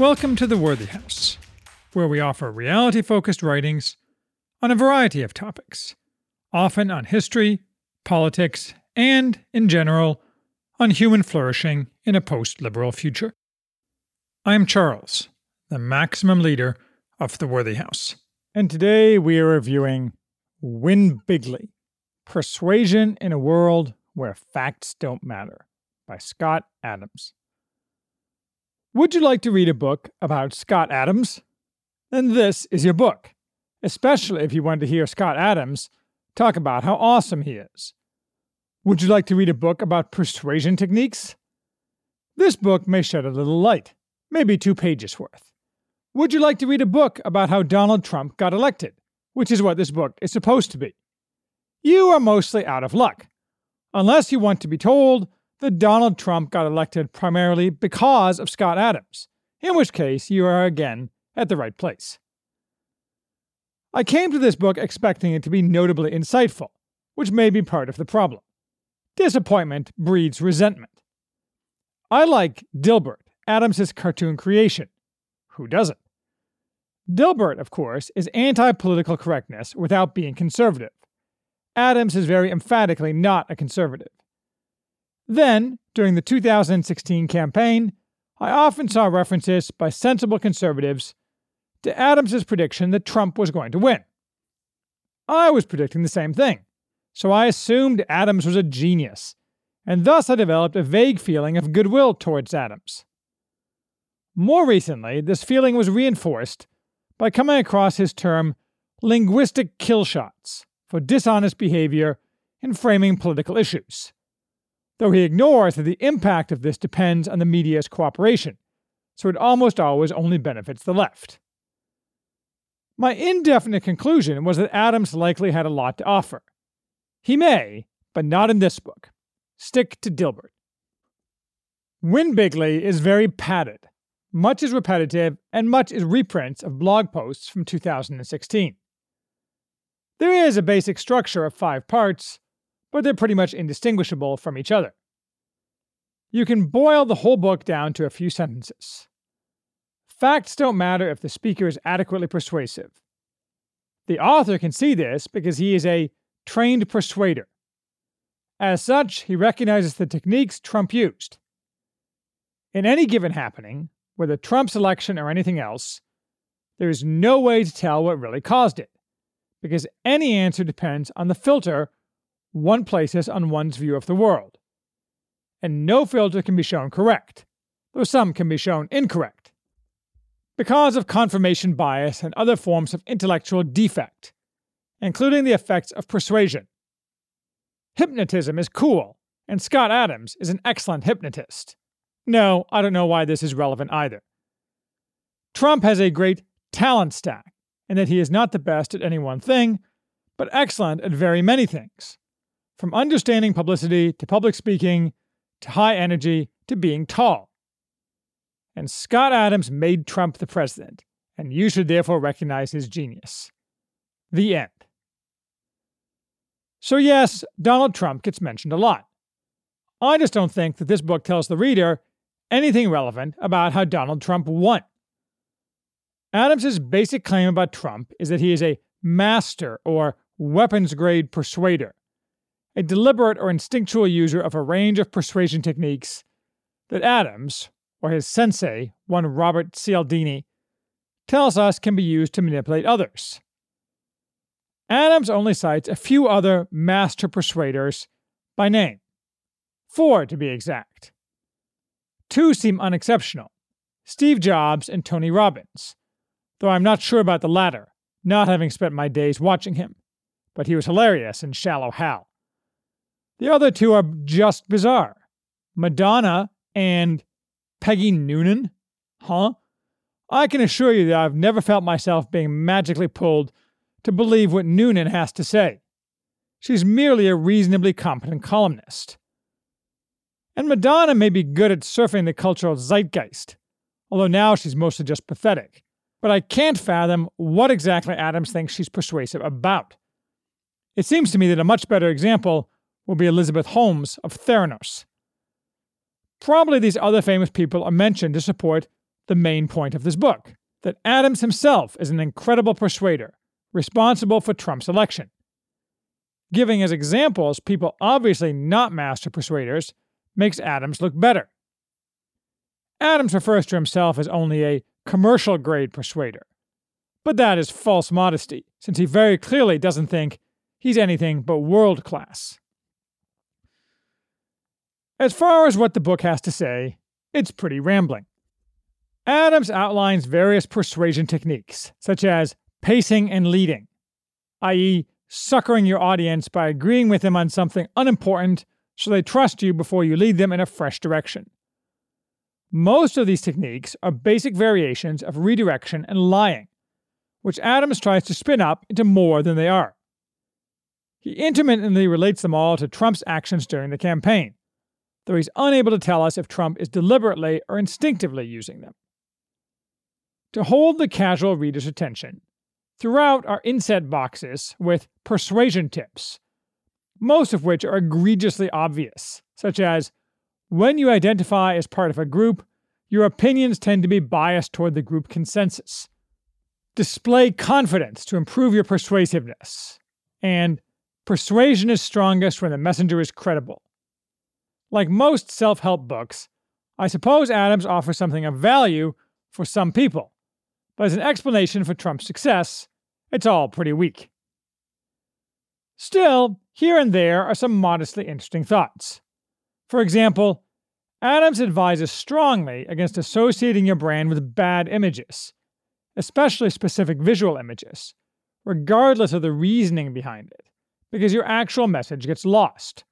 Welcome to the Worthy House, where we offer reality focused writings on a variety of topics, often on history, politics, and, in general, on human flourishing in a post liberal future. I am Charles, the maximum leader of the Worthy House. And today we are reviewing Win Bigly Persuasion in a World Where Facts Don't Matter by Scott Adams. Would you like to read a book about Scott Adams? Then this is your book, especially if you want to hear Scott Adams talk about how awesome he is. Would you like to read a book about persuasion techniques? This book may shed a little light, maybe two pages worth. Would you like to read a book about how Donald Trump got elected, which is what this book is supposed to be? You are mostly out of luck, unless you want to be told that Donald Trump got elected primarily because of Scott Adams, in which case you are again at the right place. I came to this book expecting it to be notably insightful, which may be part of the problem. Disappointment breeds resentment. I like Dilbert, Adams's cartoon creation. Who doesn't? Dilbert, of course, is anti political correctness without being conservative. Adams is very emphatically not a conservative. Then, during the 2016 campaign, I often saw references by sensible conservatives to Adams's prediction that Trump was going to win. I was predicting the same thing, so I assumed Adams was a genius, and thus I developed a vague feeling of goodwill towards Adams. More recently, this feeling was reinforced by coming across his term linguistic kill shots for dishonest behavior in framing political issues though he ignores that the impact of this depends on the media's cooperation, so it almost always only benefits the left. My indefinite conclusion was that Adams likely had a lot to offer. He may, but not in this book. Stick to Dilbert. Win Bigly is very padded. Much is repetitive, and much is reprints of blog posts from 2016. There is a basic structure of five parts, but they're pretty much indistinguishable from each other. You can boil the whole book down to a few sentences. Facts don't matter if the speaker is adequately persuasive. The author can see this because he is a trained persuader. As such, he recognizes the techniques Trump used. In any given happening, whether Trump's election or anything else, there is no way to tell what really caused it, because any answer depends on the filter one places on one's view of the world. And no filter can be shown correct, though some can be shown incorrect. Because of confirmation bias and other forms of intellectual defect, including the effects of persuasion. Hypnotism is cool, and Scott Adams is an excellent hypnotist. No, I don't know why this is relevant either. Trump has a great talent stack, in that he is not the best at any one thing, but excellent at very many things from understanding publicity to public speaking to high energy to being tall. And Scott Adams made Trump the president, and you should therefore recognize his genius. The end. So, yes, Donald Trump gets mentioned a lot. I just don't think that this book tells the reader anything relevant about how Donald Trump won. Adams's basic claim about Trump is that he is a master or weapons grade persuader a deliberate or instinctual user of a range of persuasion techniques that Adams, or his sensei, one Robert Cialdini, tells us can be used to manipulate others. Adams only cites a few other master persuaders by name, four to be exact. Two seem unexceptional Steve Jobs and Tony Robbins, though I'm not sure about the latter, not having spent my days watching him, but he was hilarious in Shallow Hal. The other two are just bizarre Madonna and Peggy Noonan. Huh? I can assure you that I've never felt myself being magically pulled to believe what Noonan has to say. She's merely a reasonably competent columnist. And Madonna may be good at surfing the cultural zeitgeist, although now she's mostly just pathetic. But I can't fathom what exactly Adams thinks she's persuasive about. It seems to me that a much better example will be Elizabeth Holmes of Theranos. Probably these other famous people are mentioned to support the main point of this book that Adams himself is an incredible persuader, responsible for Trump's election. Giving as examples people obviously not master persuaders makes Adams look better. Adams refers to himself as only a commercial grade persuader. But that is false modesty, since he very clearly doesn't think he's anything but world class. As far as what the book has to say, it's pretty rambling. Adams outlines various persuasion techniques, such as pacing and leading, i.e., suckering your audience by agreeing with them on something unimportant so they trust you before you lead them in a fresh direction. Most of these techniques are basic variations of redirection and lying, which Adams tries to spin up into more than they are. He intermittently relates them all to Trump's actions during the campaign, though he's unable to tell us if Trump is deliberately or instinctively using them. To hold the casual reader's attention, throughout are inset boxes with persuasion tips, most of which are egregiously obvious, such as when you identify as part of a group, your opinions tend to be biased toward the group consensus. Display confidence to improve your persuasiveness. And persuasion is strongest when the messenger is credible. Like most self help books, I suppose Adams offers something of value for some people, but as an explanation for Trump's success, it's all pretty weak. Still, here and there are some modestly interesting thoughts. For example, Adams advises strongly against associating your brand with bad images, especially specific visual images, regardless of the reasoning behind it, because your actual message gets lost.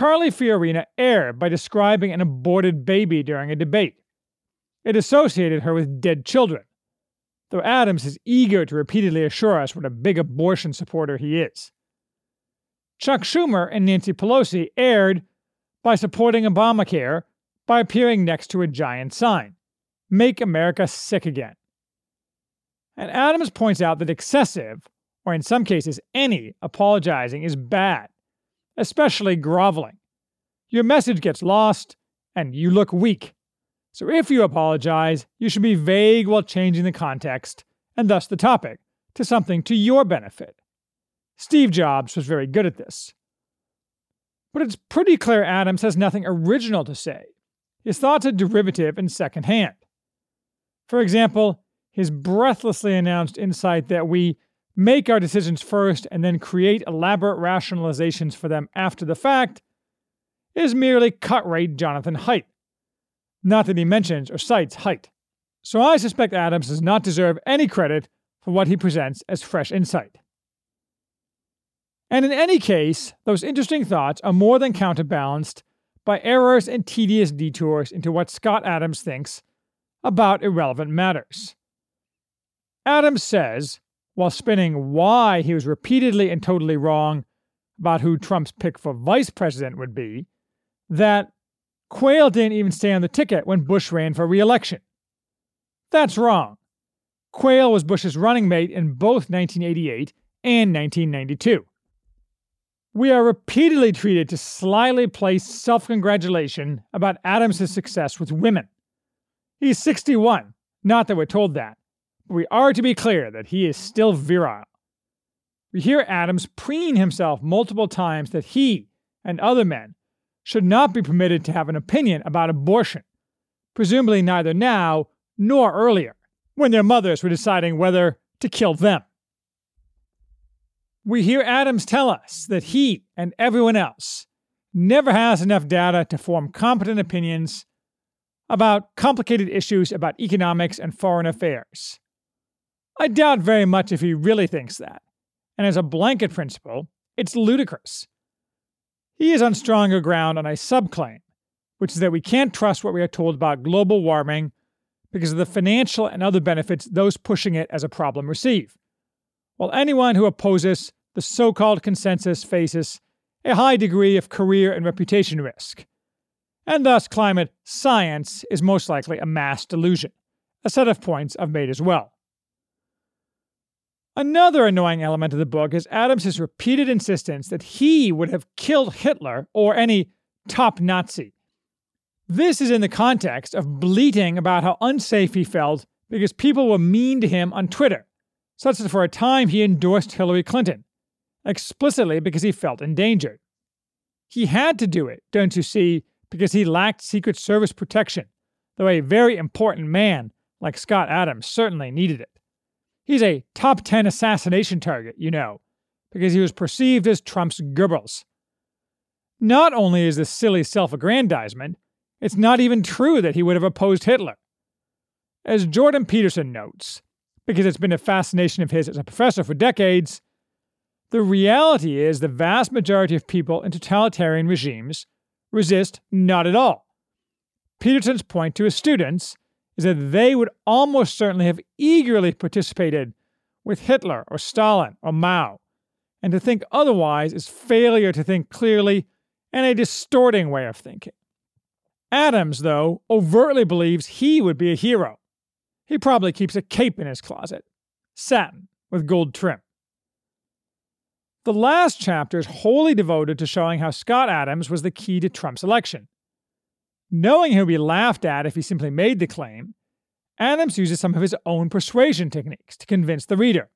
Carly Fiorina erred by describing an aborted baby during a debate, it associated her with dead children, though Adams is eager to repeatedly assure us what a big abortion supporter he is. Chuck Schumer and Nancy Pelosi erred by supporting Obamacare by appearing next to a giant sign Make America Sick Again. And Adams points out that excessive, or in some cases any, apologizing is bad, especially groveling. Your message gets lost, and you look weak. So if you apologize, you should be vague while changing the context, and thus the topic, to something to your benefit. Steve Jobs was very good at this. But it's pretty clear Adams has nothing original to say. His thoughts are derivative and secondhand. For example, his breathlessly announced insight that we make our decisions first and then create elaborate rationalizations for them after the fact is merely cut rate Jonathan Haidt not that he mentions or cites Haidt. So I suspect Adams does not deserve any credit for what he presents as fresh insight. And in any case, those interesting thoughts are more than counterbalanced by errors and tedious detours into what Scott Adams thinks about irrelevant matters. Adams says, while spinning why he was repeatedly and totally wrong about who Trump's pick for vice president would be, that Quayle didn't even stay on the ticket when Bush ran for re election. That's wrong. Quayle was Bush's running mate in both 1988 and 1992. We are repeatedly treated to slyly place self congratulation about Adams' success with women. He's 61, not that we're told that, we are to be clear that he is still virile. We hear Adams preen himself multiple times that he and other men should not be permitted to have an opinion about abortion, presumably neither now nor earlier, when their mothers were deciding whether to kill them. We hear Adams tell us that he and everyone else never has enough data to form competent opinions about complicated issues about economics and foreign affairs. I doubt very much if he really thinks that, and as a blanket principle, it's ludicrous he is on stronger ground on a subclaim, which is that we can't trust what we are told about global warming because of the financial and other benefits those pushing it as a problem receive. While anyone who opposes the so called consensus faces a high degree of career and reputation risk. And thus, climate science is most likely a mass delusion, a set of points I've made as well. Another annoying element of the book is Adams' repeated insistence that he would have killed Hitler or any top Nazi. This is in the context of bleating about how unsafe he felt because people were mean to him on Twitter, such that for a time he endorsed Hillary Clinton, explicitly because he felt endangered. He had to do it, don't you see, because he lacked Secret Service protection, though a very important man like Scott Adams certainly needed it. He's a top 10 assassination target, you know, because he was perceived as Trump's Goebbels. Not only is this silly self aggrandizement, it's not even true that he would have opposed Hitler. As Jordan Peterson notes, because it's been a fascination of his as a professor for decades, the reality is the vast majority of people in totalitarian regimes resist not at all. Peterson's point to his students is that they would almost certainly have eagerly participated with Hitler or Stalin or Mao, and to think otherwise is failure to think clearly and a distorting way of thinking. Adams, though, overtly believes he would be a hero. He probably keeps a cape in his closet, satin with gold trim. The last chapter is wholly devoted to showing how Scott Adams was the key to Trump's election. Knowing he'll be laughed at if he simply made the claim, Adams uses some of his own persuasion techniques to convince the reader,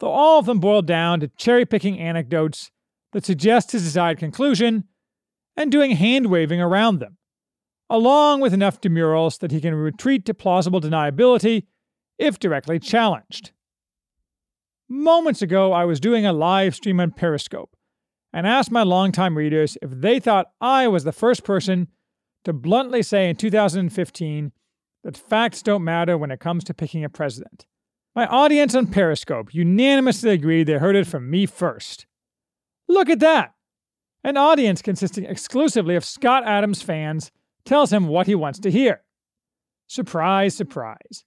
though all of them boil down to cherry picking anecdotes that suggest his desired conclusion and doing hand waving around them along with enough demurals that he can retreat to plausible deniability if directly challenged. Moments ago, I was doing a live stream on Periscope and asked my longtime readers if they thought I was the first person to bluntly say in 2015 that facts don't matter when it comes to picking a president. My audience on Periscope unanimously agreed they heard it from me first. Look at that! An audience consisting exclusively of Scott Adams fans tells him what he wants to hear. Surprise, surprise.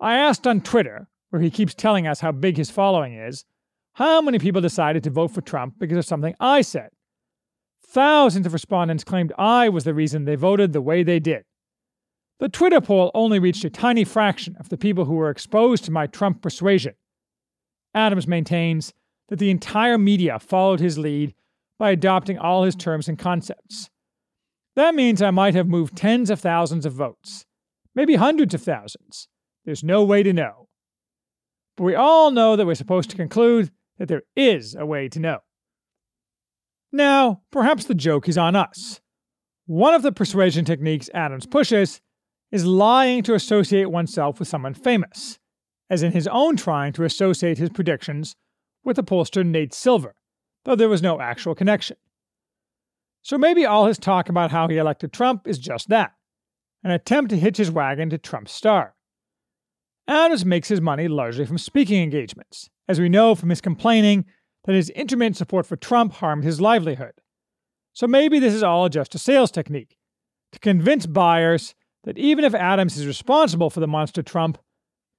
I asked on Twitter, where he keeps telling us how big his following is, how many people decided to vote for Trump because of something I said. Thousands of respondents claimed I was the reason they voted the way they did. The Twitter poll only reached a tiny fraction of the people who were exposed to my Trump persuasion. Adams maintains that the entire media followed his lead by adopting all his terms and concepts. That means I might have moved tens of thousands of votes, maybe hundreds of thousands. There's no way to know. But we all know that we're supposed to conclude that there is a way to know. Now, perhaps the joke is on us. One of the persuasion techniques Adams pushes is lying to associate oneself with someone famous, as in his own trying to associate his predictions with the pollster Nate Silver, though there was no actual connection. So maybe all his talk about how he elected Trump is just that an attempt to hitch his wagon to Trump's star. Adams makes his money largely from speaking engagements, as we know from his complaining that his intermittent support for Trump harmed his livelihood. So maybe this is all just a sales technique to convince buyers that even if Adams is responsible for the monster Trump,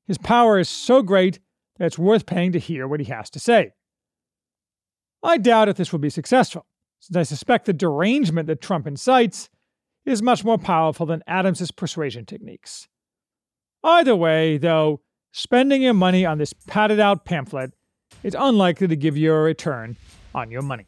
his power is so great that it's worth paying to hear what he has to say. I doubt if this will be successful since I suspect the derangement that Trump incites is much more powerful than Adams's persuasion techniques. Either way, though, spending your money on this padded out pamphlet is unlikely to give you a return on your money.